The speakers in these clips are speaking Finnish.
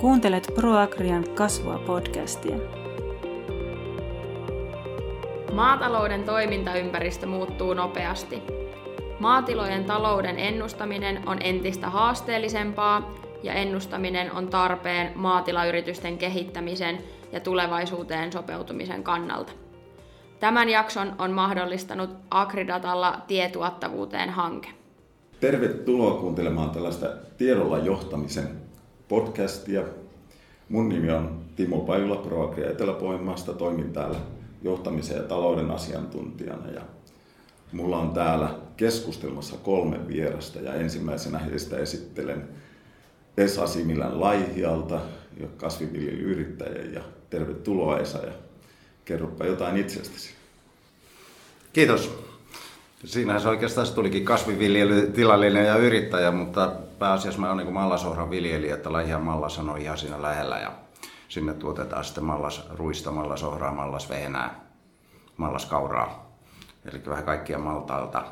Kuuntelet ProAgrian kasvua podcastia. Maatalouden toimintaympäristö muuttuu nopeasti. Maatilojen talouden ennustaminen on entistä haasteellisempaa ja ennustaminen on tarpeen maatilayritysten kehittämisen ja tulevaisuuteen sopeutumisen kannalta. Tämän jakson on mahdollistanut Agridatalla tietuottavuuteen hanke. Tervetuloa kuuntelemaan tällaista tiedolla johtamisen podcastia. Mun nimi on Timo Pajula ProAgria Etelä-Pohjanmaasta. Toimin täällä johtamisen ja talouden asiantuntijana. Ja mulla on täällä keskustelmassa kolme vierasta ja ensimmäisenä heistä esittelen Esa Similän Laihialta, kasvinviljelyyrittäjä ja tervetuloa Esa ja kerropa jotain itsestäsi. Kiitos. Siinähän se oikeastaan tulikin kasvinviljelytilallinen ja yrittäjä, mutta pääasiassa mä olen niin mallasohran viljelijä, että Laihian mallas on ihan siinä lähellä ja sinne tuotetaan sitten mallas ruista, mallasohraa, mallas vehnää, mallas kauraa. Eli vähän kaikkia maltaalta.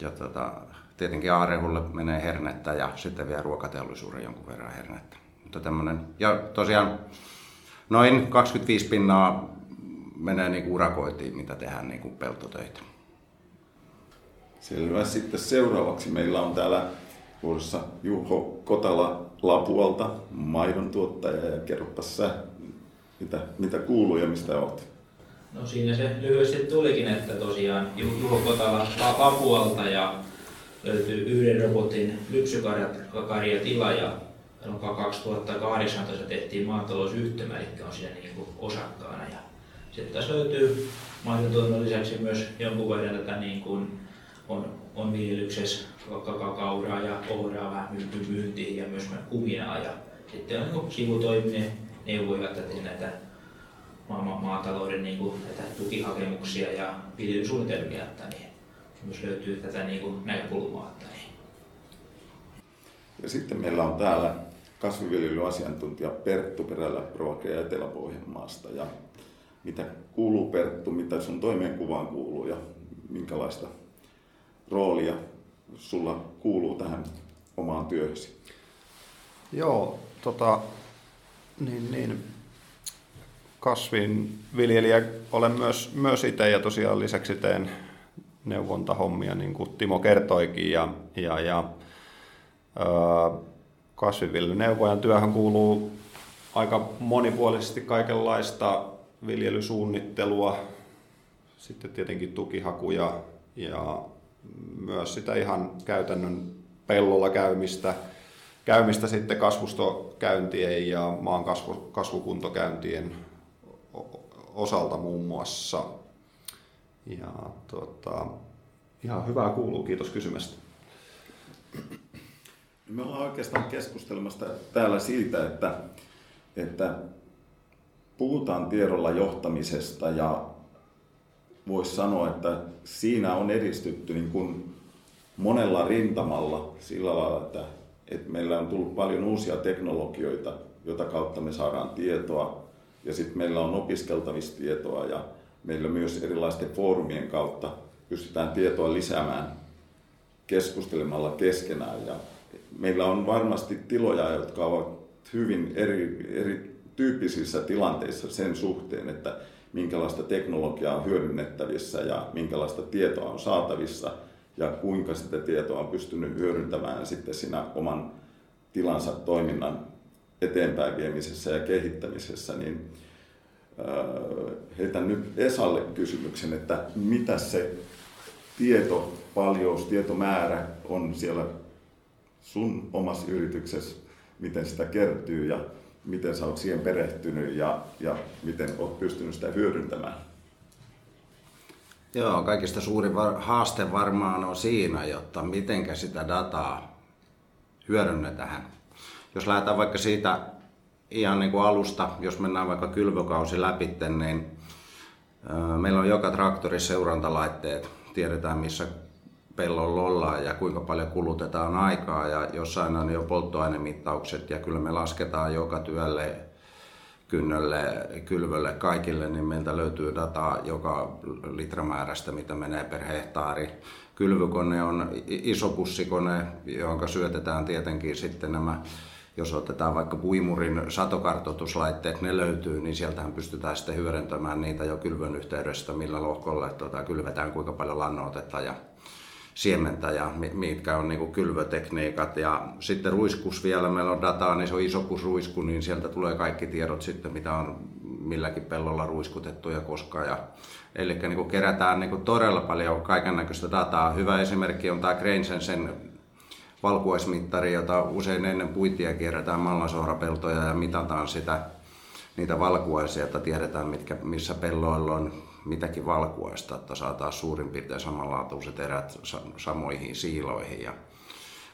Ja tota, tietenkin A-rehulle menee hernettä ja sitten vielä ruokateollisuuden jonkun verran hernettä. Mutta tämmönen, ja tosiaan noin 25 pinnaa menee niin urakoitiin, mitä tehdään niin kuin peltotöitä. Selvä. Sitten seuraavaksi meillä on täällä vuorossa Juho Kotala Lapualta, maidon tuottaja. Ja kerropa sä, mitä, mitä kuuluu ja mistä olet? No siinä se lyhyesti tulikin, että tosiaan Juho Kotala Lapualta ja löytyy yhden robotin lypsykarjatila ja 2018 tehtiin maatalousyhtymä, eli on siinä niin kuin osakkaana. Ja sitten tässä löytyy maitotuotannon lisäksi myös jonkun verran tätä niin kuin on, on viljelyksessä vaikka kauraa ja ohraa vähän myyntiin ja myös kuminaa. Ja sitten on niin sivutoiminen neuvoja, että tehdään näitä ma- ma- maatalouden niin kuin, näitä tukihakemuksia ja viljelysuunnitelmia, että niin myös löytyy tätä niin kuin, näkökulmaa. Että niin. Ja sitten meillä on täällä kasvinviljelyasiantuntija Perttu Perälä Proagria Etelä-Pohjanmaasta. Ja mitä kuuluu Perttu, mitä sun toimenkuvaan kuuluu ja minkälaista roolia sulla kuuluu tähän omaan työhösi? Joo, tota, niin, niin, kasvinviljelijä olen myös, myös itse ja tosiaan lisäksi teen neuvontahommia, niin kuin Timo kertoikin. Ja, ja, ja kasvinviljelyneuvojan työhön kuuluu aika monipuolisesti kaikenlaista viljelysuunnittelua, sitten tietenkin tukihakuja ja myös sitä ihan käytännön pellolla käymistä, käymistä sitten kasvustokäyntien ja maan kasvu, kasvukuntokäyntien osalta muun muassa. Ja tota, ihan hyvää kuuluu, kiitos kysymästä. Me ollaan oikeastaan keskustelemassa täällä siitä, että, että puhutaan tiedolla johtamisesta ja voisi sanoa, että siinä on edistytty niin kuin monella rintamalla sillä lailla, että, että meillä on tullut paljon uusia teknologioita, jota kautta me saadaan tietoa ja sitten meillä on opiskeltavista tietoa ja meillä myös erilaisten foorumien kautta pystytään tietoa lisäämään keskustelemalla keskenään. Ja meillä on varmasti tiloja, jotka ovat hyvin eri, eri tyyppisissä tilanteissa sen suhteen, että minkälaista teknologiaa on hyödynnettävissä ja minkälaista tietoa on saatavissa ja kuinka sitä tietoa on pystynyt hyödyntämään sitten siinä oman tilansa toiminnan eteenpäin viemisessä ja kehittämisessä, niin heitän nyt Esalle kysymyksen, että mitä se tieto, paljous, tietomäärä on siellä sun omassa yrityksessä, miten sitä kertyy ja miten sä oot siihen perehtynyt ja, ja miten oot pystynyt sitä hyödyntämään? Joo, kaikista suurin haaste varmaan on siinä, jotta miten sitä dataa hyödynnetään. Jos lähdetään vaikka siitä ihan niin kuin alusta, jos mennään vaikka kylvökausi läpi, niin meillä on joka traktorissa seurantalaitteet. Tiedetään, missä pellolla ollaan ja kuinka paljon kulutetaan aikaa ja jossain on jo polttoainemittaukset ja kyllä me lasketaan joka työlle, kynnölle, kylvölle, kaikille, niin meiltä löytyy dataa joka litramäärästä, mitä menee per hehtaari. Kylvykone on iso pussikone, jonka syötetään tietenkin sitten nämä jos otetaan vaikka puimurin satokartoituslaitteet, ne löytyy, niin sieltähän pystytään sitten hyödyntämään niitä jo kylvön yhteydestä, millä lohkolle tuota, kylvetään, kuinka paljon lannoitetta ja siementä ja mitkä on niin kylvötekniikat. Ja sitten ruiskus vielä, meillä on dataa, niin se on isokusruisku, niin sieltä tulee kaikki tiedot sitten, mitä on milläkin pellolla ruiskutettu ja koska. Ja, eli niin kerätään niin todella paljon kaiken näköistä dataa. Hyvä esimerkki on tämä Grainsensen valkuaismittari, jota usein ennen puitia kierretään mallasohrapeltoja ja mitataan sitä, niitä valkuaisia, että tiedetään mitkä, missä pelloilla on mitäkin valkuaista, että saadaan suurin piirtein samanlaatuiset erät samoihin siiloihin. Ja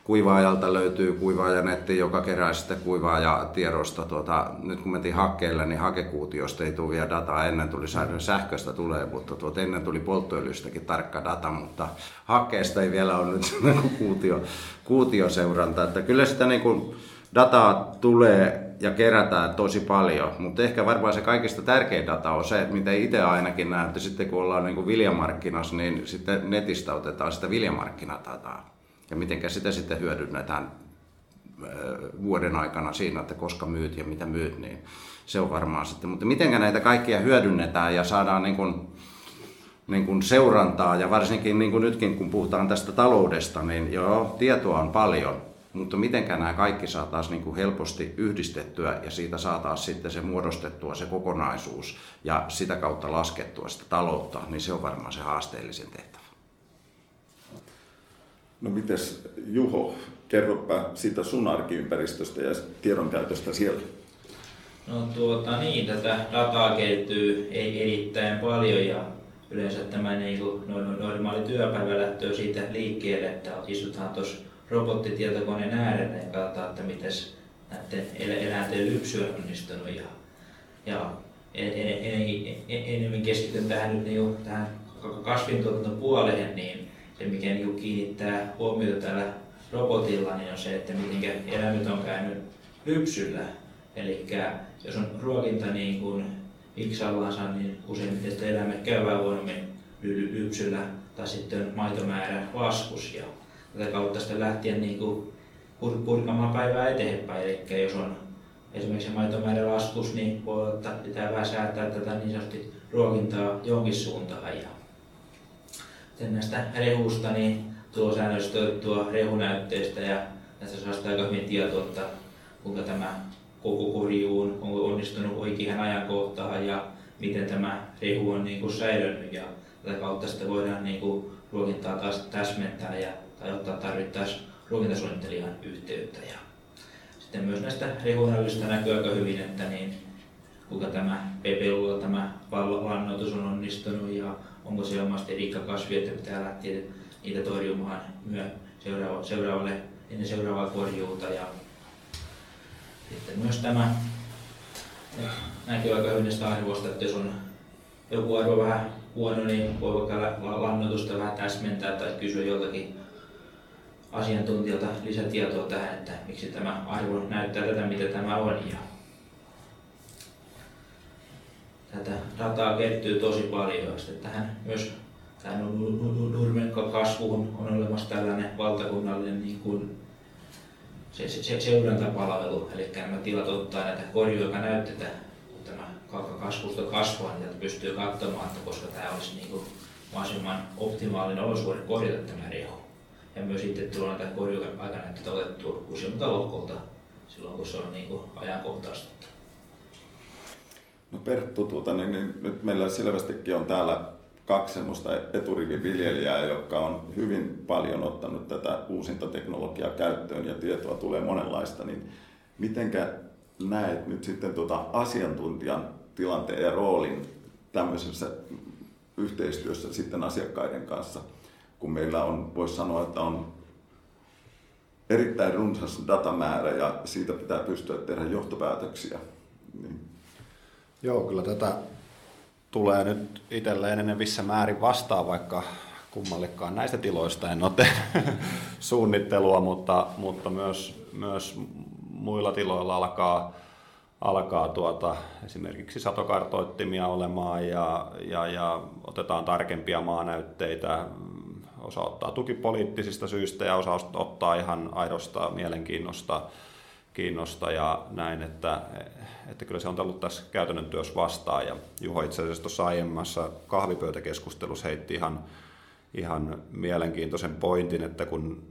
kuivaajalta löytyy kuivaajanetti, joka kerää sitten kuivaajatiedosta. Tuota, nyt kun mentiin hakkeelle, niin hakekuutiosta ei tule vielä dataa. Ennen tuli sähköstä tulee, mutta tuota, ennen tuli polttoöljystäkin tarkka data, mutta hakkeesta ei vielä ole nyt kuutio, kuutioseuranta. Että kyllä sitä niin kuin dataa tulee ja kerätään tosi paljon, mutta ehkä varmaan se kaikista tärkein data on se, mitä itse ainakin näen, että sitten kun ollaan niin kuin viljamarkkinassa, niin sitten netistä otetaan sitä viljamarkkinadataa ja miten sitä sitten hyödynnetään vuoden aikana siinä, että koska myyt ja mitä myyt, niin se on varmaan sitten. Mutta miten näitä kaikkia hyödynnetään ja saadaan niin kuin, niin kuin seurantaa ja varsinkin niin kuin nytkin kun puhutaan tästä taloudesta, niin joo, tietoa on paljon, mutta miten nämä kaikki saataisiin niin kuin helposti yhdistettyä ja siitä saataisiin sitten se muodostettua se kokonaisuus ja sitä kautta laskettua sitä taloutta, niin se on varmaan se haasteellisin tehtävä. No mites Juho, kerropa siitä sun arkiympäristöstä ja tiedonkäytöstä siellä. No tuota niin, tätä dataa kertyy ei erittäin paljon ja yleensä tämä niin kuin normaali työpäivä lähtee siitä liikkeelle, että istutaan tuossa robottitietokoneen äärellä ja katsotaan, että miten näiden eläinten lypsy on onnistunut. Ja, ja en, en, en, enemmän keskityn tähän nyt niin tähän kasvintuotantopuoleen, niin se mikä niin kiinnittää huomiota tällä robotilla niin on se, että miten eläimet on käynyt lypsyllä. Eli jos on ruokinta niin kuin iksallansa, niin useimmiten sitä eläimet käyvät huonommin lypsyllä tai sitten maitomäärä laskus. Ja tätä kautta sitten lähtien niin kuin purkamaan päivää eteenpäin. Eli jos on esimerkiksi maitomäärä laskus, niin voi ottaa, pitää vähän säätää tätä niin sanotusti ruokintaa jonkin suuntaan. Ja sitten näistä rehusta, niin tuo säännöllisesti otettua rehunäytteistä ja näistä saa aika hyvin tietoa, että kuinka tämä koko korjuun on onnistunut oikeaan ajankohtaan ja miten tämä rehu on niin säilynyt ja tätä kautta sitten voidaan niin kuin ruokintaa taas täsmentää ja, tai ottaa tarvittaessa ruokintasuunnittelijan yhteyttä. Ja sitten myös näistä rehunäytöistä näkyy aika hyvin, että niin, kuinka tämä pepelulla tämä lannoitus on onnistunut ja onko se omasti rikkakasvi, että pitää lähteä niitä torjumaan myö seuraava, seuraavalle, ennen seuraavaa korjuuta. Ja sitten myös tämä näkyy aika hyvin näistä arvoista, että jos on joku arvo vähän huono, niin voi vaikka lannoitusta vähän täsmentää tai kysyä joltakin asiantuntijalta lisätietoa tähän, että miksi tämä arvo näyttää tätä, mitä tämä on. Ja tätä dataa kertyy tosi paljon. Sitten tähän myös tähän nurmen kasvuun on olemassa tällainen valtakunnallinen niin kuin se, se, se seurantapalvelu, eli nämä tilat ottaa näitä korjuja, joka näytetään, kun tämä kasvusto kasvaa, niin pystyy katsomaan, että koska tämä olisi niin kuin mahdollisimman optimaalinen olosuhde korjata tämä rehu. Ja myös sitten tulee näitä korjuja aikana otettua useammalta lohkolta silloin, kun se on niin kuin ajankohtaista. No Perttu, tuota, niin, niin, nyt meillä selvästikin on täällä kaksi semmoista eturiviviljelijää, jotka on hyvin paljon ottanut tätä uusinta teknologiaa käyttöön ja tietoa tulee monenlaista, niin mitenkä näet nyt sitten tuota asiantuntijan tilanteen ja roolin tämmöisessä yhteistyössä sitten asiakkaiden kanssa, kun meillä on, voisi sanoa, että on erittäin runsas datamäärä ja siitä pitää pystyä tehdä johtopäätöksiä. Niin Joo, kyllä tätä tulee nyt itselleen enenevissä määrin vastaan, vaikka kummallekaan näistä tiloista en ole suunnittelua, mutta, mutta myös, myös muilla tiloilla alkaa, alkaa tuota, esimerkiksi satokartoittimia olemaan ja, ja, ja otetaan tarkempia maanäytteitä, osa ottaa tukipoliittisista syistä ja osa ottaa ihan aidosta mielenkiinnosta kiinnosta ja näin, että, että kyllä se on ollut tässä käytännön työssä vastaan. Ja Juho itse asiassa tuossa aiemmassa kahvipöytäkeskustelussa heitti ihan, ihan mielenkiintoisen pointin, että kun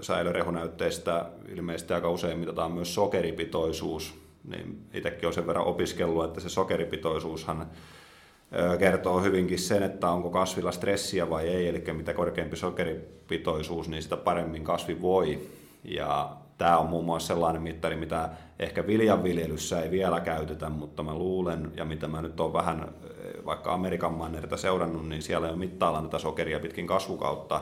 säilörehunäytteistä ilmeisesti aika usein mitataan myös sokeripitoisuus, niin itsekin olen sen verran opiskellut, että se sokeripitoisuushan kertoo hyvinkin sen, että onko kasvilla stressiä vai ei, eli mitä korkeampi sokeripitoisuus, niin sitä paremmin kasvi voi. Ja tämä on muun muassa sellainen mittari, mitä ehkä viljanviljelyssä ei vielä käytetä, mutta mä luulen, ja mitä mä nyt olen vähän vaikka Amerikan mannerta seurannut, niin siellä jo mittaillaan tätä sokeria pitkin kasvukautta.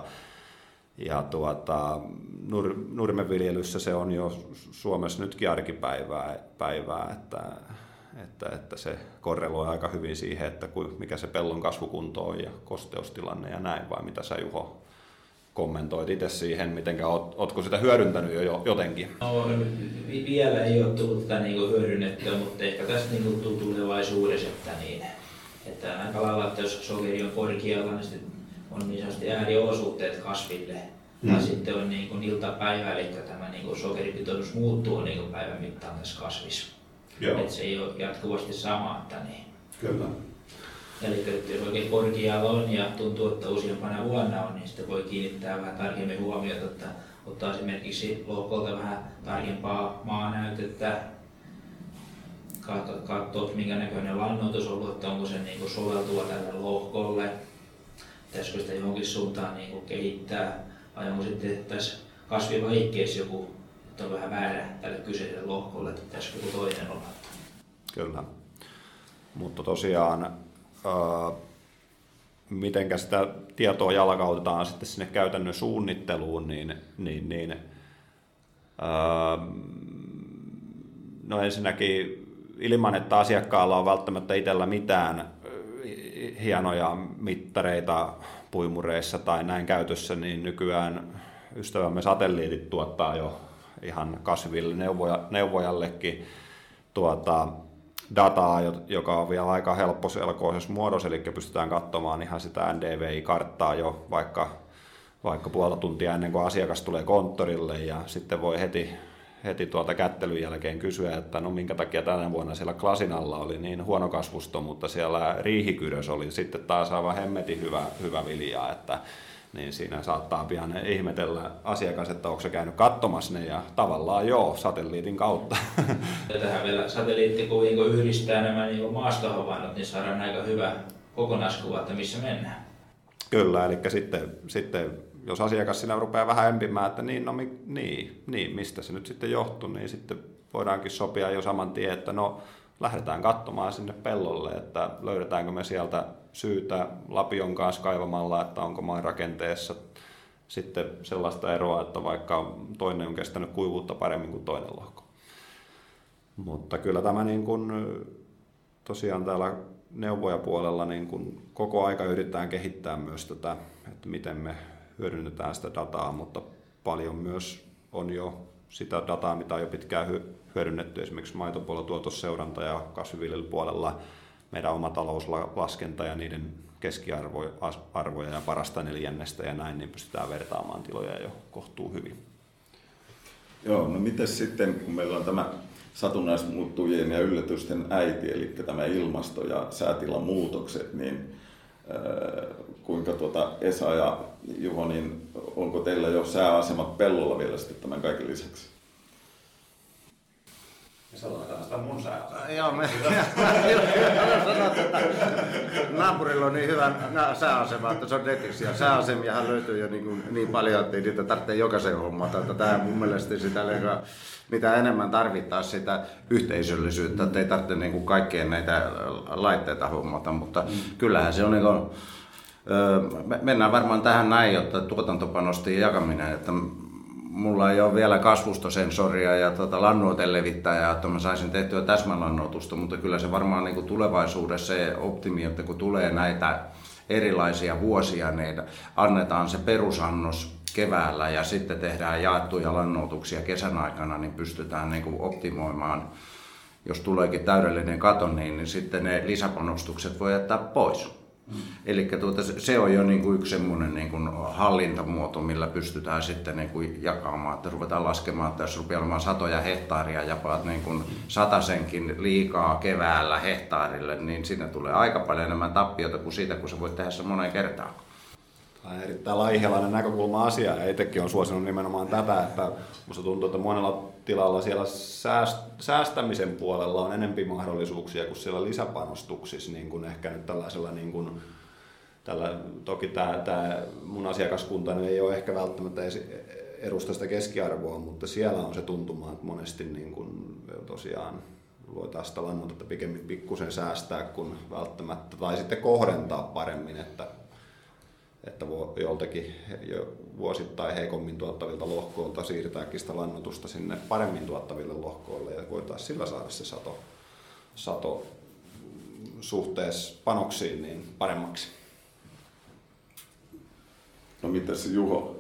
Ja tuota, nur, nurmenviljelyssä se on jo Suomessa nytkin arkipäivää, päivää, että, että, että se korreloi aika hyvin siihen, että mikä se pellon kasvukunto on ja kosteustilanne ja näin, vai mitä sä Juho kommentoit itse siihen, miten oot, ootko sitä hyödyntänyt jo jotenkin? No, vielä ei ole tullut tätä niin hyödynnettyä, mutta ehkä tästä niin kuin tulevaisuudessa, että, niin, että aika lailla, että jos sokeri on korkealla, niin sitten on niin sanotusti ääriolosuhteet kasville. Mm. Ja sitten on niin kuin iltapäivä, eli tämä niin kuin sokeripitoisuus muuttuu niin kuin päivän mittaan tässä kasvissa. Että se ei ole jatkuvasti sama. Että niin. Kyllä. Eli jos oikein korkealla on ja tuntuu, että useampana vuonna on, niin sitten voi kiinnittää vähän tarkemmin huomiota, että ottaa esimerkiksi lohkolta vähän tarkempaa maanäytettä, katsoa, minkä näköinen lannoitus on ollut, että onko se niin soveltuva tälle lohkolle, pitäisikö sitä johonkin suuntaan niin kuin kehittää, vai onko sitten tässä kasvivajikkeessa joku, on vähän väärä tälle kyseiselle lohkolle, että pitäisikö joku toinen olla. Kyllä. Mutta tosiaan miten sitä tietoa jalkautetaan sitten sinne käytännön suunnitteluun, niin, niin, niin no ensinnäkin ilman, että asiakkaalla on välttämättä itsellä mitään hienoja mittareita puimureissa tai näin käytössä, niin nykyään ystävämme satelliitit tuottaa jo ihan kasville neuvoja, neuvojallekin tuota, dataa, joka on vielä aika helpposelkoisessa muodossa, eli pystytään katsomaan ihan sitä NDVI-karttaa jo vaikka, vaikka puolta tuntia ennen kuin asiakas tulee konttorille ja sitten voi heti, heti tuolta kättelyn jälkeen kysyä, että no minkä takia tänä vuonna siellä Klasinalla oli niin huono kasvusto, mutta siellä Riihikyrös oli sitten taas aivan hemmetin hyvä, hyvä viljaa, että niin siinä saattaa pian ihmetellä asiakas, että onko se käynyt katsomassa ne ja tavallaan joo, satelliitin kautta. Ja tähän vielä satelliitti, kun yhdistää nämä niin maastohavainnot, niin saadaan aika hyvä kokonaiskuva, että missä mennään. Kyllä, eli sitten, sitten jos asiakas sinä rupeaa vähän empimään, että niin, no, niin, niin, mistä se nyt sitten johtuu, niin sitten voidaankin sopia jo saman tien, että no lähdetään katsomaan sinne pellolle, että löydetäänkö me sieltä syytä lapion kanssa kaivamalla, että onko maan rakenteessa sitten sellaista eroa, että vaikka toinen on kestänyt kuivuutta paremmin kuin toinen lohko. Mutta kyllä tämä niin kuin, tosiaan täällä neuvojapuolella niin kuin koko aika yritetään kehittää myös tätä, että miten me hyödynnetään sitä dataa, mutta paljon myös on jo sitä dataa, mitä on jo pitkään hyödynnetty esimerkiksi maitopuolella tuotosseuranta ja kasviviljelypuolella meidän oma talouslaskenta ja niiden keskiarvoja ja parasta neljännestä ja näin, niin pystytään vertaamaan tiloja jo kohtuu hyvin. Joo, no miten sitten, kun meillä on tämä satunnaismuuttujien ja yllätysten äiti, eli tämä ilmasto- ja säätilan muutokset, niin äh, kuinka tuota Esa ja Juho, niin onko teillä jo sääasemat pellolla vielä sitten tämän kaiken lisäksi? Sanotaan sitä mun. Joo, me sanot, että naapurilla on niin hyvä sääasema, että se on netissä. Ja sääasemiahan löytyy jo niin, kuin, niin paljon, että niitä tarvitse jokaisen hommata. Että tämä mun mielestä sitä mitä enemmän tarvitaan sitä yhteisöllisyyttä, että ei tarvitse niin kuin kaikkien näitä laitteita hommata, mutta mm. kyllähän se on niin kuin, mennään varmaan tähän näin, jotta tuotantopanosten jakaminen, että mulla ei ole vielä kasvustosensoria ja tota lannuotelevittäjää, että mä saisin tehtyä täsmälannoitusta, mutta kyllä se varmaan niin kuin tulevaisuudessa se optimi, että kun tulee näitä erilaisia vuosia, niin annetaan se perusannos keväällä ja sitten tehdään jaettuja lannoituksia kesän aikana, niin pystytään niin kuin optimoimaan. Jos tuleekin täydellinen kato, niin, niin sitten ne lisäpanostukset voi jättää pois. Mm. Eli tuota, se on jo niin kuin yksi semmoinen niin kuin hallintamuoto, millä pystytään sitten niin kuin jakamaan, että ruvetaan laskemaan, että jos rupeaa olemaan satoja hehtaaria ja paat niin kuin satasenkin liikaa keväällä hehtaarille, niin sinne tulee aika paljon enemmän tappiota kuin siitä, kun sä voit tehdä se moneen kertaan. Tämä on erittäin laihelainen näkökulma asia ja itsekin on suosinut nimenomaan tätä, että minusta tuntuu, että monella tilalla siellä säästämisen puolella on enempi mahdollisuuksia kuin siellä lisäpanostuksissa, niin kuin ehkä nyt tällaisella niin kuin, tällä, toki tämä, tämä mun asiakaskunta ei ole ehkä välttämättä edusta sitä keskiarvoa, mutta siellä on se tuntuma, että monesti niin kuin tosiaan voitaisiin sitä lannoitetta pikemmin pikkusen säästää kuin välttämättä, tai sitten kohdentaa paremmin, että että joltakin jo vuosittain heikommin tuottavilta lohkoilta siirtääkin sitä lannoitusta sinne paremmin tuottaville lohkoille ja voitaisiin sillä saada se sato, sato suhteessa panoksiin niin paremmaksi. No mitäs Juho,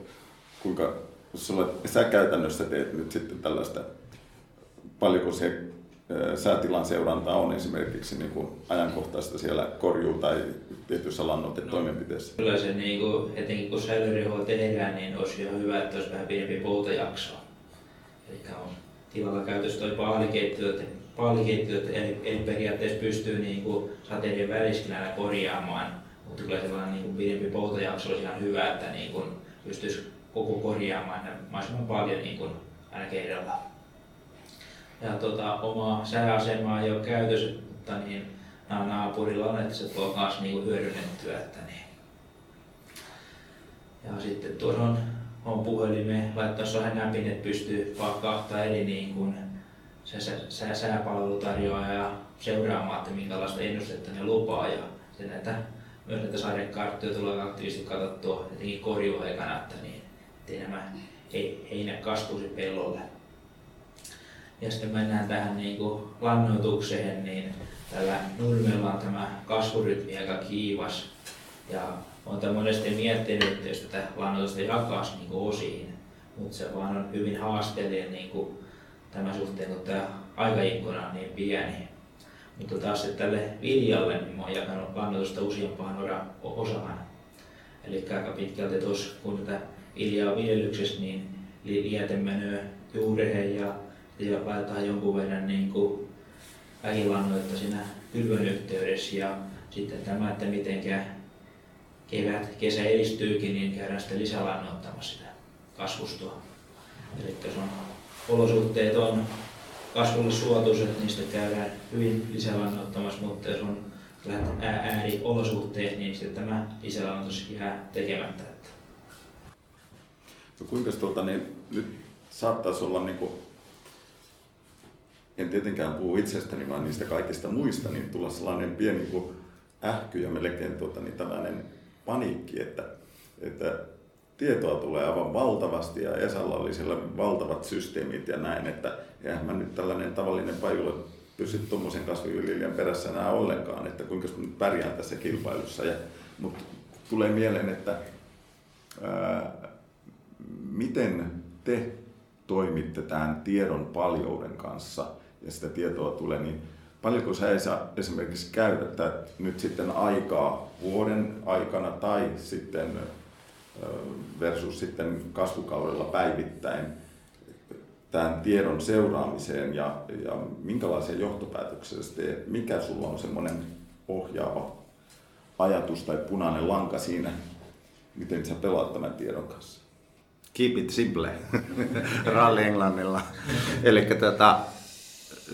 kuinka sulla, sä käytännössä teet nyt sitten tällaista, paljonko se säätilan seuranta on esimerkiksi niin kuin ajankohtaista siellä korjuu- tai tietyissä lannoitetoimenpiteessä? No, kyllä se, niin kuin, etenkin kun säilyrihoa tehdään, niin olisi ihan hyvä, että olisi vähän pidempi poutojakso. Eli on tilalla käytössä toi paalikeittiöt, paalikeittiöt eli, eli periaatteessa pystyy niin kuin sateiden väliskynällä korjaamaan, mutta kyllä sellainen niin kuin pidempi poutojakso olisi ihan hyvä, että niin kuin pystyisi koko korjaamaan mahdollisimman paljon niin kuin aina kerrallaan ja tota, omaa sääasemaa ei ole käytössä, mutta niin, naapurilla on, että se tuo myös niinku hyödynnettyä. Että niin. Ja sitten tuossa on, on puhelimeen laittaa sohen näpin, että pystyy kahta eri niin kuin, se, se, se sääpalvelu tarjoaa ja seuraamaan, että minkälaista ennustetta ne lupaa. Ja se näitä, myös näitä sadekarttoja tulee aktiivisesti katsottua etenkin korjuaikana, että niin, ettei nämä heinä kasvuisi pellolle. Ja sitten mennään tähän niin kuin lannoitukseen, niin tällä nurmella on tämä kasvurytmi aika kiivas. Ja olen monesti miettinyt, että jos tätä lannoitusta jakaisi niin osiin, mutta se vaan on hyvin haasteellinen niin kuin tämä suhteen, kun tämä aikaikkuna on niin pieni. Mutta taas että tälle viljalle niin olen jakanut lannoitusta useampaan osaan. Eli aika pitkälti tuossa, kun tätä viljaa viljelyksessä, niin liete juureen ja ja laitetaan jonkun verran niin kuin siinä kylvön yhteydessä ja sitten tämä, että miten kevät, kesä edistyykin, niin käydään sitten lisälannoittamassa sitä kasvustoa. Eli jos on olosuhteet on kasvulle suotuiset, niistä käydään hyvin lisälannoittamassa, mutta jos on ääriolosuhteet, niin sitten tämä lisälannoitus jää tekemättä. No kuinka tuota, niin, nyt saattaisi olla niin kuin en tietenkään puhu itsestäni, vaan niistä kaikista muista, niin tulla sellainen pieni kuin ähky ja melkein tuota, niin tällainen paniikki, että, että tietoa tulee aivan valtavasti ja Esalla oli siellä valtavat systeemit ja näin, että eihän mä nyt tällainen tavallinen pajula pysy tuommoisen kasviviljelijän perässä enää ollenkaan, että kuinka nyt pärjään tässä kilpailussa. Ja, mutta tulee mieleen, että ää, miten te toimitte tämän tiedon paljouden kanssa – ja sitä tietoa tulee, niin paljonko sä esimerkiksi käytetään nyt sitten aikaa vuoden aikana tai sitten versus sitten kasvukaudella päivittäin tämän tiedon seuraamiseen ja, ja minkälaisia johtopäätöksiä teet, mikä sulla on semmoinen ohjaava ajatus tai punainen lanka siinä, miten sä pelaat tämän tiedon kanssa? Keep it simple, ralli englannilla. Eli tota,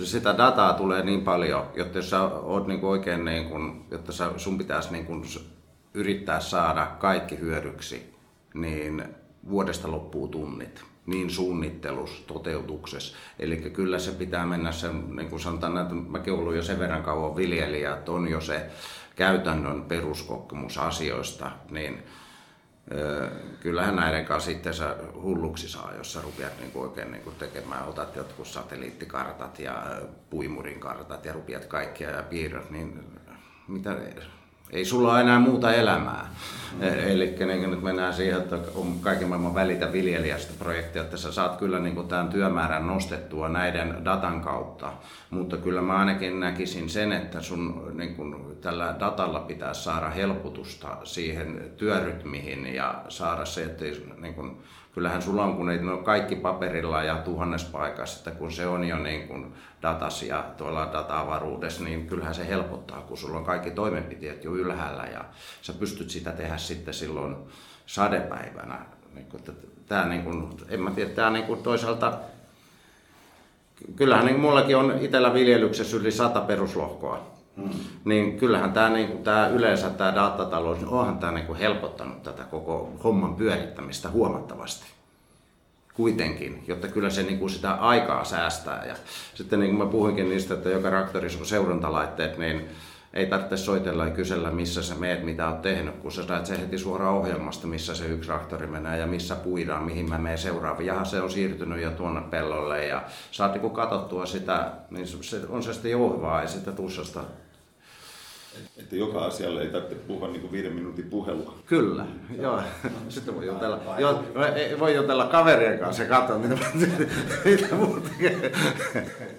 sitä dataa tulee niin paljon, jotta jos sä oot niin kuin oikein, niin kuin, jotta sä, sun pitäisi niin kuin yrittää saada kaikki hyödyksi, niin vuodesta loppuu tunnit niin suunnittelussa, toteutuksessa. Eli kyllä se pitää mennä sen, niin kuin sanotaan, että mäkin ollut jo sen verran kauan viljelijä, että on jo se käytännön peruskokemus asioista, niin kyllähän näiden kanssa sitten sä hulluksi saa, jos sä rupeat niinku oikein niinku tekemään, otat jotkut satelliittikartat ja puimurin kartat ja rupeat kaikkia ja piirrot, niin mitä, Ei sulla ole enää muuta elämää. E- Eli niin nyt mennään siihen, että on kaiken maailman välitä viljelijästä projektia, että sä saat kyllä niin tämän työmäärän nostettua näiden datan kautta. Mutta kyllä mä ainakin näkisin sen, että sun niin kuin, tällä datalla pitää saada helpotusta siihen työrytmihin ja saada se, että niin kuin, kyllähän sulla on, kun ei ole kaikki paperilla ja tuhannes paikassa, että kun se on jo niin kuin datas ja tuolla datavaruudessa, niin kyllähän se helpottaa, kun sulla on kaikki toimenpiteet jo ylhäällä ja sä pystyt sitä tehdä sitten silloin sadepäivänä. Niin tämä, niin kuin, en mä tiedä, tämä niin kuin toisaalta, kyllähän niin mullakin on itsellä viljelyksessä yli sata peruslohkoa. Hmm. Niin kyllähän tämä, niin kuin, tämä yleensä tämä datatalous, niin onhan tämä niin kuin helpottanut tätä koko homman pyörittämistä huomattavasti kuitenkin, jotta kyllä se niin kuin sitä aikaa säästää. Ja sitten niin kuin mä puhuinkin niistä, että joka traktorissa on seurantalaitteet, niin ei tarvitse soitella ja kysellä, missä sä meet, mitä oot tehnyt, kun sä näet se heti suoraan ohjelmasta, missä se yksi traktori menee ja missä puidaan, mihin mä menen seuraava. Jaha, se on siirtynyt jo tuonne pellolle ja saat niin katsottua sitä, niin se on se sitten jouhevaa ja sitten tussasta että joka asialle ei tarvitse puhua niin kuin viiden minuutin puhelua. Kyllä, joo. Sitten voi jutella, jo, voi jutella kaverien kanssa ja katsoa, mitä, mitä muuta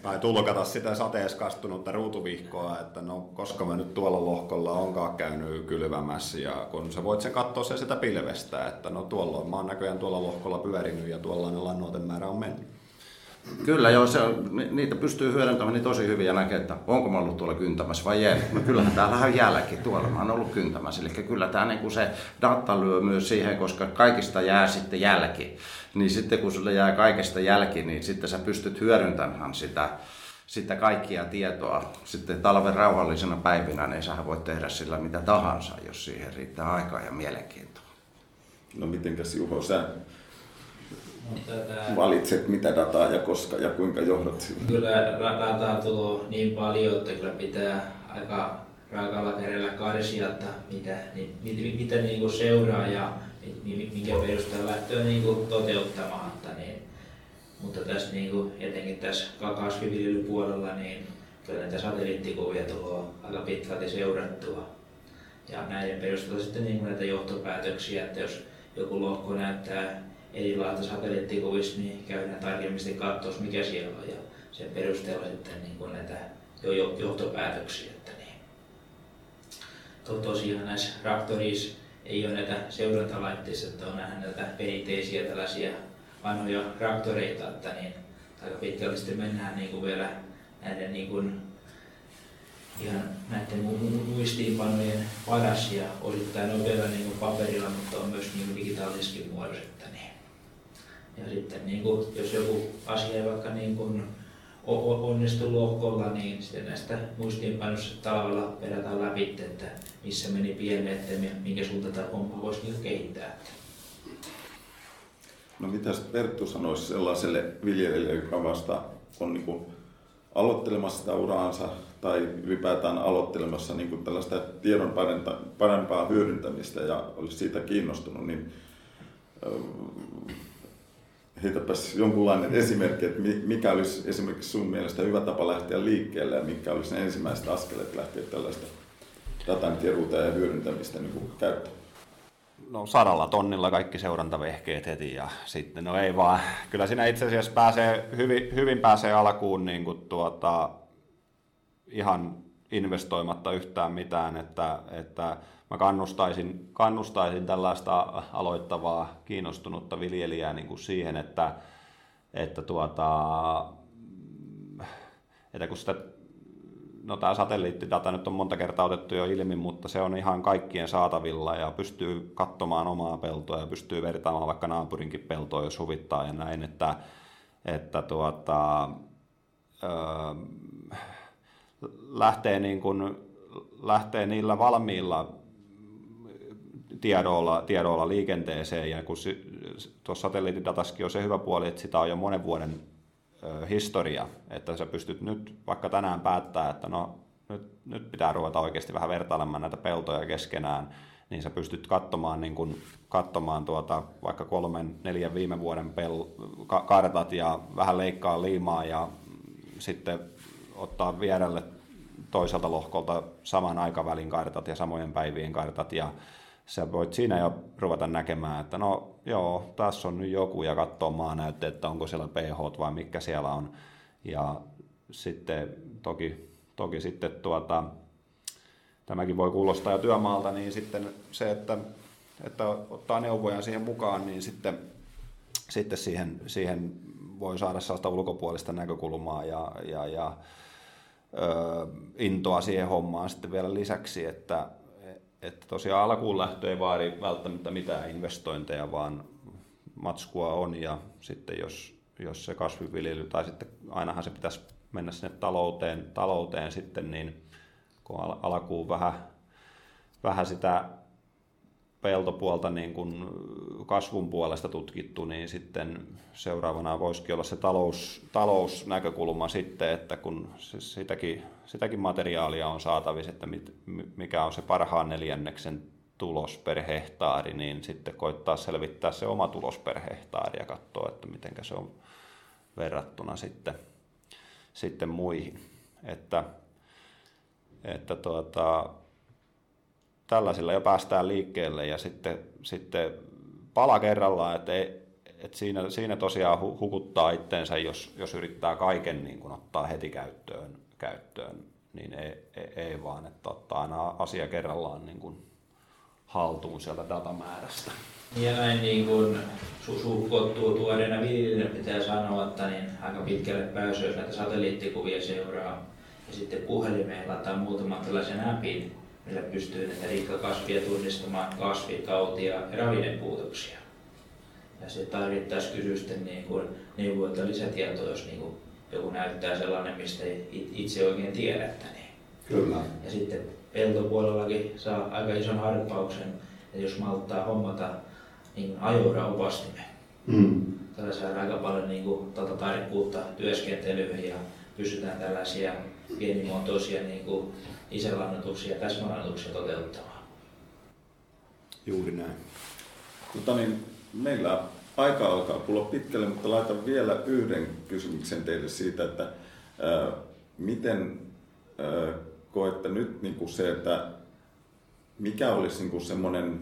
Tai tulkata sitä sateessa kastunutta ruutuvihkoa, että no koska mä nyt tuolla lohkolla onkaan käynyt kylvämässä ja kun sä voit sen katsoa se sitä pilvestä, että no tuolla on, mä oon näköjään tuolla lohkolla pyörinyt ja tuollainen lannoiten määrä on mennyt. Kyllä joo, se niitä pystyy hyödyntämään niin tosi hyvin ja näkee, että onko mä ollut tuolla kyntämässä vai ei. No kyllähän täällä on jälki tuolla, mä oon ollut kyntämässä. Eli kyllä tämä niin kuin se data lyö myös siihen, koska kaikista jää sitten jälki. Niin sitten kun sulle jää kaikesta jälki, niin sitten sä pystyt hyödyntämään sitä, sitä kaikkia tietoa. Sitten talven rauhallisena päivinä, niin sä voit tehdä sillä mitä tahansa, jos siihen riittää aikaa ja mielenkiintoa. No mitenkäs Juho, sä Tätä... valitset mitä dataa ja koska ja kuinka johdat sillä? Kyllä dataa tulee niin paljon, että kyllä pitää aika raakalla kädellä karsia, että mitä, niin, mitä, mitä niin kuin seuraa ja minkä perusteella lähtee niin kuin toteuttamaan. Että niin, mutta tässä niin kuin, etenkin tässä kasviviljelypuolella niin kyllä näitä satelliittikuvia tulee aika pitkälti seurattua. Ja näiden perusteella sitten niin kuin näitä johtopäätöksiä, että jos joku lohko näyttää erilaista niin käydään tarkemmin katsoa, mikä siellä on ja sen perusteella sitten niin kuin näitä johtopäätöksiä. Että niin. To, tosiaan näissä raktorissa ei ole näitä seurantalaitteissa, että on nähdä näitä perinteisiä tällaisia vanhoja raktoreita, että niin aika pitkälti sitten mennään niin kuin vielä näiden niin kuin ihan näiden muistiinpanojen paras ja osittain on vielä niin kuin paperilla, mutta on myös niin kuin digitaalisessakin muodossa. Että niin. Ja sitten niin kuin, jos joku asia ei vaikka niin kuin onnistu lohkolla, niin sitten näistä muistiinpanoista talvella perätään läpi, että missä meni pieleen, että minkä suuntaan tämä homma voisi niin kehittää. No mitä Perttu sanoisi sellaiselle viljelijälle, joka vasta on niin kuin aloittelemassa sitä uraansa tai ylipäätään aloittelemassa niin kuin tällaista tiedon parempaa hyödyntämistä ja olisi siitä kiinnostunut, niin heitäpäs jonkunlainen esimerkki, että mikä olisi esimerkiksi sun mielestä hyvä tapa lähteä liikkeelle ja mitkä olisi ne ensimmäiset askeleet lähteä tällaista datan keruuta ja hyödyntämistä niin käyttämään? No sadalla tonnilla kaikki seurantavehkeet heti ja sitten no ei vaan, kyllä siinä itse asiassa pääsee, hyvin, hyvin pääsee alkuun niin kuin tuota, ihan investoimatta yhtään mitään, että, että mä kannustaisin, kannustaisin tällaista aloittavaa, kiinnostunutta viljelijää niin kuin siihen, että, että, tuota, että kun sitä no tämä satelliittidata nyt on monta kertaa otettu jo ilmi, mutta se on ihan kaikkien saatavilla ja pystyy katsomaan omaa peltoa ja pystyy vertaamaan vaikka naapurinkin peltoa, jos huvittaa ja näin, että, että tuota, öö, lähtee, niin kuin, lähtee niillä valmiilla tiedoilla, tiedoilla liikenteeseen. Ja kun tuossa satelliittidatassakin on se hyvä puoli, että sitä on jo monen vuoden historia, että sä pystyt nyt vaikka tänään päättää, että no nyt, nyt pitää ruveta oikeasti vähän vertailemaan näitä peltoja keskenään, niin sä pystyt katsomaan, niin kun, katsomaan tuota, vaikka kolmen, neljän viime vuoden pel, kartat ja vähän leikkaa liimaa ja sitten ottaa vierelle toiselta lohkolta saman aikavälin kartat ja samojen päivien kartat ja sä voit siinä jo ruveta näkemään, että no joo, tässä on nyt joku ja katsoa maanäytteet, että onko siellä pH vai mikä siellä on. Ja sitten toki, toki sitten tuota, tämäkin voi kuulostaa jo työmaalta, niin sitten se, että, että ottaa neuvoja siihen mukaan, niin sitten, sitten siihen, siihen voi saada sellaista ulkopuolista näkökulmaa ja, ja, ja ö, intoa siihen hommaan sitten vielä lisäksi, että, että tosiaan alkuun lähtö ei vaadi välttämättä mitään investointeja, vaan matskua on ja sitten jos, jos se kasviviljely, tai sitten ainahan se pitäisi mennä sinne talouteen, talouteen sitten, niin kun alkuun vähän, vähän sitä peltopuolta niin kuin kasvun puolesta tutkittu, niin sitten seuraavana voisikin olla se talous, talousnäkökulma sitten, että kun sitäkin, sitäkin materiaalia on saatavissa, että mit, mikä on se parhaan neljänneksen tulos per hehtaari, niin sitten koittaa selvittää se oma tulos per hehtaari ja katsoa, että miten se on verrattuna sitten, sitten muihin. Että, että tuota, tällaisilla jo päästään liikkeelle ja sitten, sitten pala kerrallaan, että, ei, että siinä, siinä tosiaan hukuttaa itteensä, jos, jos yrittää kaiken niin kuin ottaa heti käyttöön, käyttöön niin ei, ei, ei vaan, että ottaa aina asia kerrallaan niin kuin haltuun sieltä datamäärästä. Ja näin niin kuin suhkottuu tuoreena viljelijänä pitää sanoa, että niin aika pitkälle pääsy, jos näitä satelliittikuvia seuraa ja sitten puhelimeen laittaa muutaman tällaisen appin, millä pystyy näitä rikkakasvia tunnistamaan kasvikautia ja ravinnepuutoksia. Ja se tarvittaisi kysyä sitten niin kuin neuvoilta lisätietoa, jos niin kuin joku näyttää sellainen, mistä ei itse oikein tiedätä. Niin. Kyllä. Ja sitten peltopuolellakin saa aika ison harppauksen, että jos malttaa hommata niin ajoura-opastimen. Mm. Tällä saa aika paljon niin kuin, tarkkuutta työskentelyyn ja pystytään tällaisia pienimuotoisia niin kuin, isälannotuksia ja täsmälannotuksia toteuttamaan. Juuri näin. Mutta niin, meillä aika alkaa tulla pitkälle, mutta laitan vielä yhden kysymyksen teille siitä, että ää, miten ää, koette nyt niin kuin se, että mikä olisi niin kuin semmoinen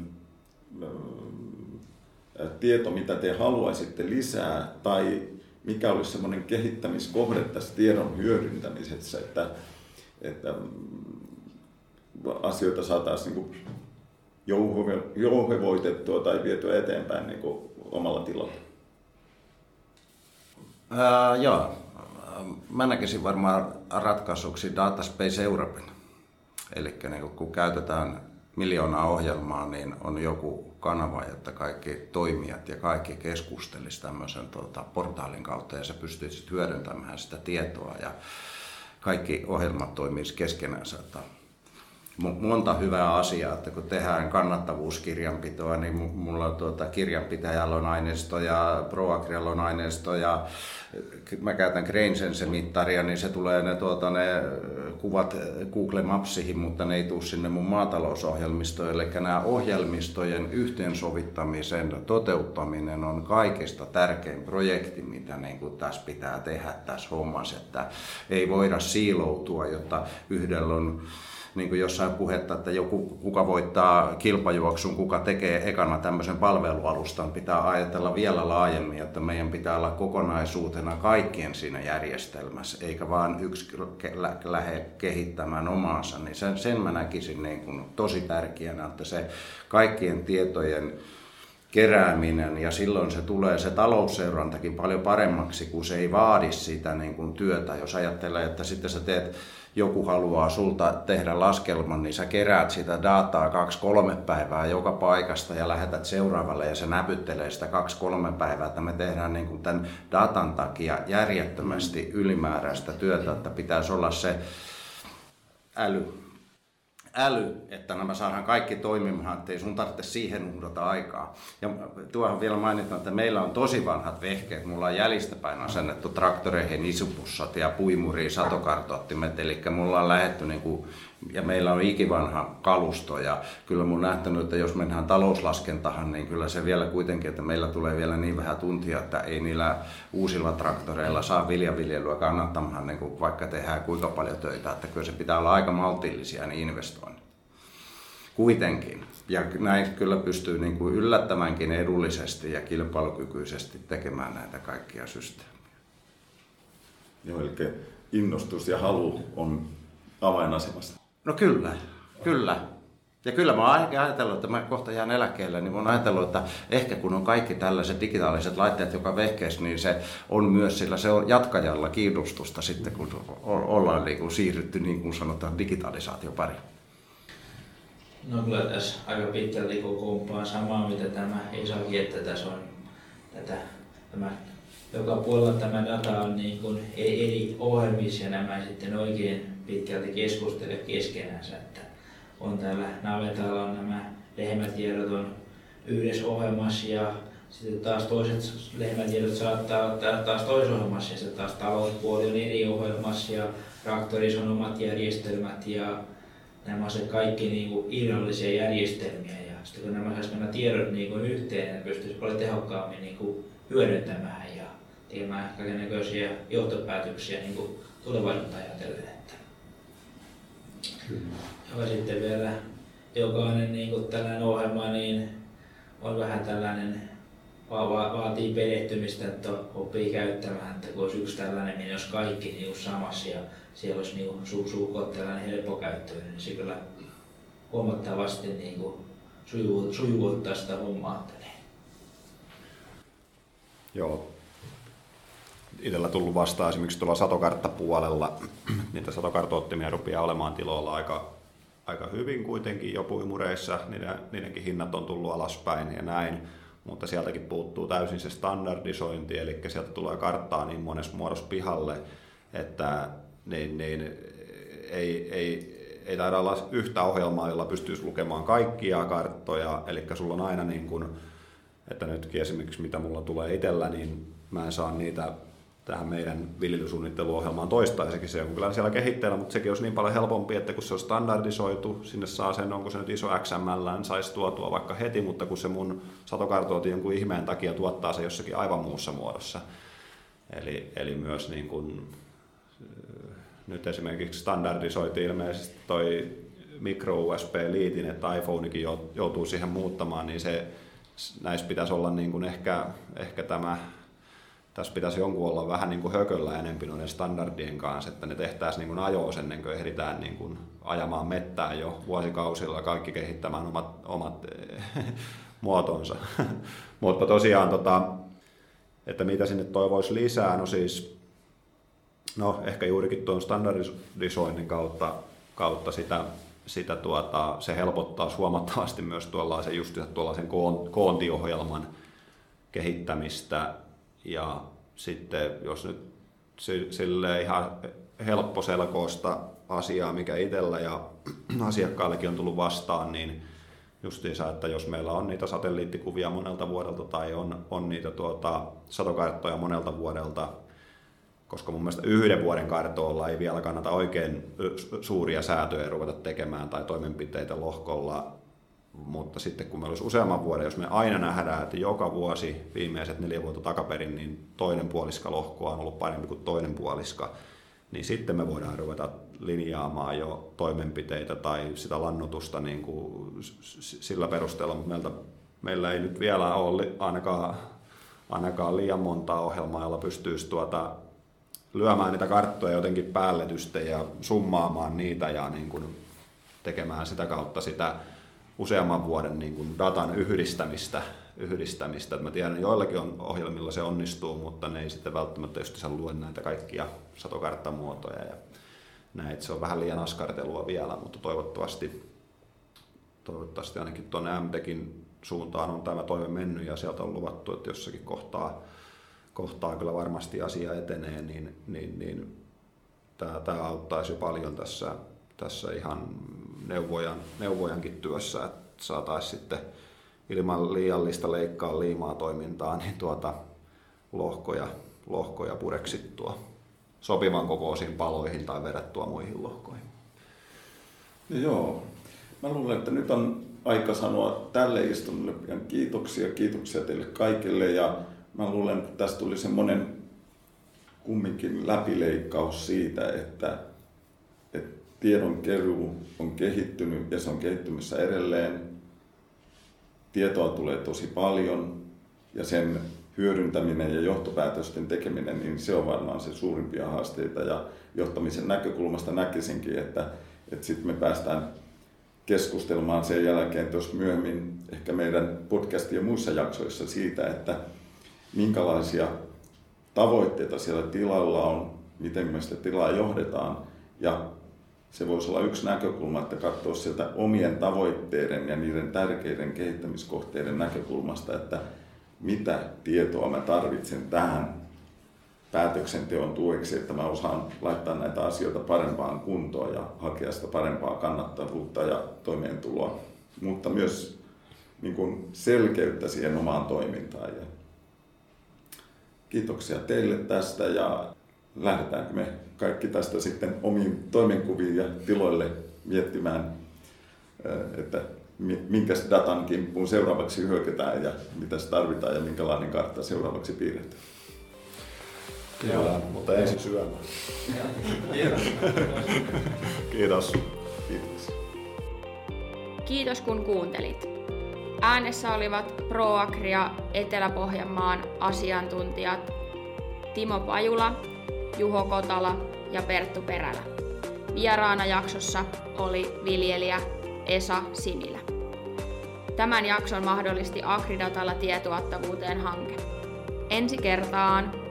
ää, tieto, mitä te haluaisitte lisää, tai mikä olisi semmoinen kehittämiskohde tässä tiedon hyödyntämisessä, että, että asioita saataisiin niin jouhevoitettua tai vietyä eteenpäin niin kuin omalla tilalla? Ää, joo. Mä näkisin varmaan ratkaisuksi Dataspace Europein. Eli niin kun käytetään miljoonaa ohjelmaa, niin on joku kanava, jotta kaikki toimijat ja kaikki keskustelisivat tämmöisen tuota, portaalin kautta ja se pystyisi hyödyntämään sitä tietoa ja kaikki ohjelmat toimisi keskenänsä. Että monta hyvää asiaa, että kun tehdään kannattavuuskirjanpitoa, niin mulla tuota, kirjanpitäjällä on aineisto ja ProAgrialla on aineisto ja mä käytän Grainsense-mittaria, niin se tulee ne, tuota, ne kuvat Google Mapsihin, mutta ne ei tule sinne mun maatalousohjelmistoon. Eli nämä ohjelmistojen yhteensovittamisen toteuttaminen on kaikista tärkein projekti, mitä niin kuin tässä pitää tehdä tässä hommassa, että ei voida siiloutua, jotta yhdellä on niin kuin jossain puhetta, että joku, kuka voittaa kilpajuoksun, kuka tekee ekana tämmöisen palvelualustan, pitää ajatella vielä laajemmin, että meidän pitää olla kokonaisuutena kaikkien siinä järjestelmässä, eikä vaan yksi lähde kehittämään omaansa. Niin sen, sen mä näkisin niin kuin tosi tärkeänä, että se kaikkien tietojen kerääminen ja silloin se tulee se talousseurantakin paljon paremmaksi, kun se ei vaadi sitä niin kuin työtä. Jos ajattelee, että sitten sä teet joku haluaa sulta tehdä laskelman, niin sä keräät sitä dataa kaksi-kolme päivää joka paikasta ja lähetät seuraavalle ja se näpyttelee sitä kaksi-kolme päivää, että me tehdään niin kuin tämän datan takia järjettömästi ylimääräistä työtä, että pitäisi olla se äly, äly, että nämä saadaan kaikki toimimaan, ettei sun tarvitse siihen uhrata aikaa. Ja tuohon vielä mainitaan, että meillä on tosi vanhat vehkeet. Mulla on jäljistäpäin asennettu traktoreihin isupussat ja puimuriin satokartoittimet, eli mulla on lähetty niin kuin, ja meillä on ikivanha kalusto ja kyllä mun nähtänyt, että jos mennään talouslaskentahan, niin kyllä se vielä kuitenkin, että meillä tulee vielä niin vähän tuntia, että ei niillä uusilla traktoreilla saa viljaviljelyä kannattamaan, niin kuin vaikka tehdään kuinka paljon töitä, että kyllä se pitää olla aika maltillisia niin investoinnit. Kuitenkin. Ja näin kyllä pystyy niin kuin yllättävänkin edullisesti ja kilpailukykyisesti tekemään näitä kaikkia systeemejä. Joo, eli innostus ja halu on avainasemassa. No kyllä, kyllä. Ja kyllä mä oon ajatellut, että mä kohta jään eläkkeelle, niin mä oon ajatellut, että ehkä kun on kaikki tällaiset digitaaliset laitteet joka vehkeessä, niin se on myös sillä se on jatkajalla kiinnostusta sitten, kun ollaan niin kuin siirrytty niin kuin sanotaan digitalisaatio pari. No kyllä tässä aika pitkälti kokoonpaa samaa, mitä tämä Isakin, että tässä on tätä, tämä joka puolella tämä data on niin kuin eri ohjelmissa ja nämä sitten oikein pitkälti keskustele keskenänsä. Että on täällä navetalla on nämä lehmätiedot on yhdessä ohjelmassa ja sitten taas toiset lehmätiedot saattaa ottaa taas toisessa ohjelmassa ja sitten taas talouspuoli on eri ohjelmassa ja traktorissa on omat järjestelmät ja nämä on se kaikki niin kuin irrallisia järjestelmiä ja sitten kun nämä saisi nämä tiedot niin kuin yhteen, ne pystyisi paljon tehokkaammin niin kuin hyödyntämään ja tekemään kaikenlaisia johtopäätöksiä niin kuin tulevaisuutta ajatellen. Kyllä. Ja sitten vielä jokainen niin kuin tällainen ohjelma niin on vähän tällainen va- va- vaatii perehtymistä, että oppii käyttämään, että kun olisi yksi tällainen, niin jos kaikki niin kuin samassa ja siellä olisi niin su- su- tällainen helppokäyttöinen, niin se kyllä huomattavasti niin kuin sujuvoittaa sitä hommaa. Niin. Joo, itsellä tullut vastaan esimerkiksi tuolla satokarttapuolella. Niitä satokartoottimia rupeaa olemaan tiloilla aika, aika hyvin kuitenkin jo puimureissa. Niiden, niidenkin hinnat on tullut alaspäin ja näin. Mutta sieltäkin puuttuu täysin se standardisointi, eli sieltä tulee karttaa niin monessa muodossa pihalle, että niin, niin, ei, ei, ei taida olla yhtä ohjelmaa, jolla pystyisi lukemaan kaikkia karttoja. Eli sulla on aina niin kuin, että nytkin esimerkiksi mitä mulla tulee itsellä, niin mä en saa niitä tähän meidän viljelysuunnitteluohjelmaan toistaiseksi. Se on kyllä siellä kehitteellä, mutta sekin olisi niin paljon helpompi, että kun se on standardisoitu, sinne saa sen, onko se nyt iso XML, saisi tuotua vaikka heti, mutta kun se mun satokartooti jonkun ihmeen takia tuottaa se jossakin aivan muussa muodossa. Eli, eli myös niin kuin, nyt esimerkiksi standardisoitiin ilmeisesti toi micro USB-liitin, että iPhonekin joutuu siihen muuttamaan, niin se, näissä pitäisi olla niin kuin ehkä, ehkä tämä tässä pitäisi jonkun olla vähän niin kuin hököllä enemmän noiden standardien kanssa, että ne tehtäisiin niin ajoos ennen kuin ehditään niin kuin ajamaan mettään jo vuosikausilla kaikki kehittämään omat, omat muotonsa. Mutta tosiaan, tota, että mitä sinne toivoisi lisää, no siis no ehkä juurikin tuon standardisoinnin kautta, kautta sitä, sitä tuota, se helpottaa huomattavasti myös tuollaisen, just tuollaisen koontiohjelman kehittämistä ja sitten jos nyt sille ihan helpposelkoista asiaa, mikä itsellä ja asiakkaallekin on tullut vastaan, niin justiinsa, että jos meillä on niitä satelliittikuvia monelta vuodelta tai on, on niitä tuota, satokarttoja monelta vuodelta, koska mun mielestä yhden vuoden kartoilla ei vielä kannata oikein suuria säätöjä ruveta tekemään tai toimenpiteitä lohkolla, mutta sitten kun meillä olisi useamman vuoden, jos me aina nähdään, että joka vuosi viimeiset neljä vuotta takaperin, niin toinen puoliska lohkoa on ollut parempi kuin toinen puoliska, niin sitten me voidaan ruveta linjaamaan jo toimenpiteitä tai sitä lannotusta niin kuin sillä perusteella, mutta meiltä, meillä ei nyt vielä ole ainakaan, ainakaan liian montaa ohjelmaa, jolla pystyisi tuota, lyömään niitä karttoja jotenkin päälletystä ja summaamaan niitä ja niin kuin tekemään sitä kautta sitä useamman vuoden niin kuin datan yhdistämistä. yhdistämistä. mä tiedän, joillakin on ohjelmilla se onnistuu, mutta ne ei sitten välttämättä just lue näitä kaikkia satokarttamuotoja ja näin. Se on vähän liian askartelua vielä, mutta toivottavasti, toivottavasti ainakin tuonne MTEKin suuntaan on tämä toive mennyt ja sieltä on luvattu, että jossakin kohtaa, kohtaa kyllä varmasti asia etenee, niin, niin, niin tämä, tämä auttaisi jo paljon tässä, tässä ihan neuvojan, neuvojankin työssä, että saataisiin sitten ilman liiallista leikkaa liimaa toimintaa, niin tuota lohkoja, lohkoja pureksittua. Sopivan kokoisiin paloihin tai vedettua muihin lohkoihin. No joo, mä luulen, että nyt on aika sanoa tälle istunnolle pian kiitoksia, kiitoksia teille kaikille ja mä luulen, että tästä tuli semmoinen kumminkin läpileikkaus siitä, että, että tiedon keruu on kehittynyt ja se on kehittymässä edelleen. Tietoa tulee tosi paljon ja sen hyödyntäminen ja johtopäätösten tekeminen, niin se on varmaan se suurimpia haasteita. Ja johtamisen näkökulmasta näkisinkin, että, että sitten me päästään keskustelemaan sen jälkeen tuossa myöhemmin ehkä meidän podcastien muissa jaksoissa siitä, että minkälaisia tavoitteita siellä tilalla on, miten me sitä tilaa johdetaan. Ja se voisi olla yksi näkökulma, että katsoa sieltä omien tavoitteiden ja niiden tärkeiden kehittämiskohteiden näkökulmasta, että mitä tietoa mä tarvitsen tähän päätöksenteon tueksi, että mä osaan laittaa näitä asioita parempaan kuntoon ja hakea sitä parempaa kannattavuutta ja toimeentuloa, mutta myös niin kuin selkeyttä siihen omaan toimintaan. Kiitoksia teille tästä ja lähdetäänkö me kaikki tästä sitten omiin toimenkuviin ja tiloille miettimään, että minkä datan kimppuun seuraavaksi hyökätään ja mitä se tarvitaan ja minkälainen kartta seuraavaksi piirretään. Kyllä, mutta ensin syömään. Kiitos. Kiitos. Kiitos. Kiitos kun kuuntelit. Äänessä olivat ProAgria Etelä-Pohjanmaan asiantuntijat Timo Pajula, Juho Kotala ja Perttu Perälä. Vieraana jaksossa oli viljelijä Esa Sinilä. Tämän jakson mahdollisti Agridatalla tietuottavuuteen hanke. Ensi kertaan